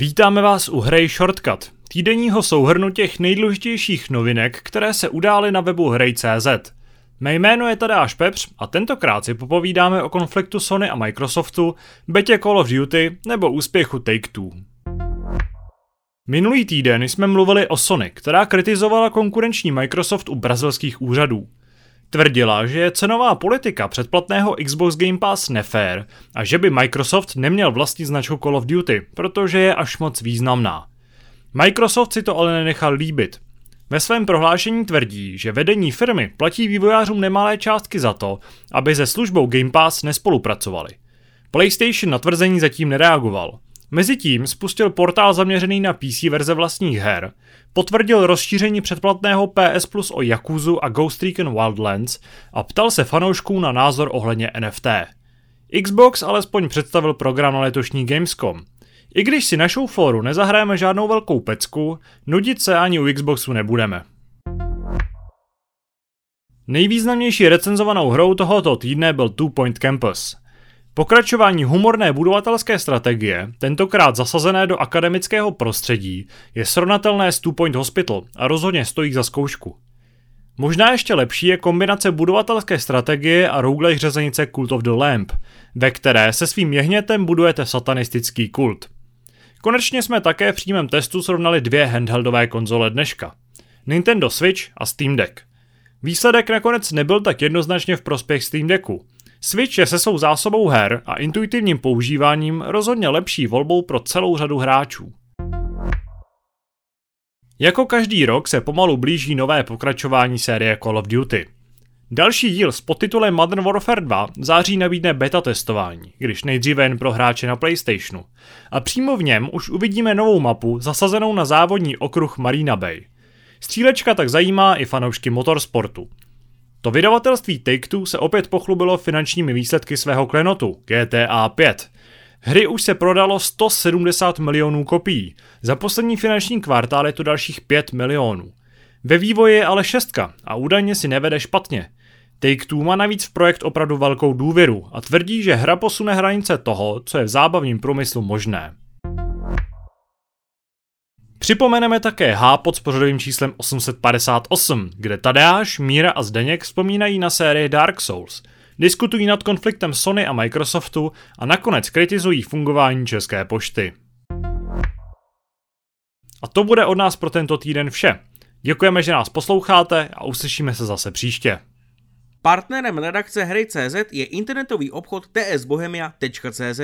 Vítáme vás u hry Shortcut, týdenního souhrnu těch nejdůležitějších novinek, které se udály na webu hrej.cz. Mé jméno je Tadeáš Pepř a tentokrát si popovídáme o konfliktu Sony a Microsoftu, betě Call of Duty nebo úspěchu Take-Two. Minulý týden jsme mluvili o Sony, která kritizovala konkurenční Microsoft u brazilských úřadů. Tvrdila, že je cenová politika předplatného Xbox Game Pass nefér a že by Microsoft neměl vlastní značku Call of Duty, protože je až moc významná. Microsoft si to ale nenechal líbit. Ve svém prohlášení tvrdí, že vedení firmy platí vývojářům nemalé částky za to, aby se službou Game Pass nespolupracovali. PlayStation na tvrzení zatím nereagoval. Mezitím spustil portál zaměřený na PC verze vlastních her, potvrdil rozšíření předplatného PS Plus o Yakuzu a Ghost Recon Wildlands a ptal se fanoušků na názor ohledně NFT. Xbox alespoň představil program na letošní Gamescom. I když si našou fóru nezahrajeme žádnou velkou pecku, nudit se ani u Xboxu nebudeme. Nejvýznamnější recenzovanou hrou tohoto týdne byl Two Point Campus – Pokračování humorné budovatelské strategie, tentokrát zasazené do akademického prostředí, je srovnatelné s Two Point Hospital a rozhodně stojí za zkoušku. Možná ještě lepší je kombinace budovatelské strategie a roguelike řezenice Cult of the Lamp, ve které se svým jehnětem budujete satanistický kult. Konečně jsme také v přímém testu srovnali dvě handheldové konzole dneška. Nintendo Switch a Steam Deck. Výsledek nakonec nebyl tak jednoznačně v prospěch Steam Decku – Switch je se svou zásobou her a intuitivním používáním rozhodně lepší volbou pro celou řadu hráčů. Jako každý rok se pomalu blíží nové pokračování série Call of Duty. Další díl s podtitulem Modern Warfare 2 v září nabídne beta testování, když nejdříve jen pro hráče na PlayStationu. A přímo v něm už uvidíme novou mapu zasazenou na závodní okruh Marina Bay. Střílečka tak zajímá i fanoušky motorsportu. To vydavatelství Take-Two se opět pochlubilo finančními výsledky svého klenotu GTA 5. Hry už se prodalo 170 milionů kopií, za poslední finanční kvartál je to dalších 5 milionů. Ve vývoji je ale šestka a údajně si nevede špatně. Take-Two má navíc v projekt opravdu velkou důvěru a tvrdí, že hra posune hranice toho, co je v zábavním průmyslu možné. Připomeneme také Hápot s pořadovým číslem 858, kde Tadeáš, Míra a Zdeněk vzpomínají na sérii Dark Souls, diskutují nad konfliktem Sony a Microsoftu a nakonec kritizují fungování České pošty. A to bude od nás pro tento týden vše. Děkujeme, že nás posloucháte a uslyšíme se zase příště. Partnerem redakce Hry.cz je internetový obchod tsbohemia.cz.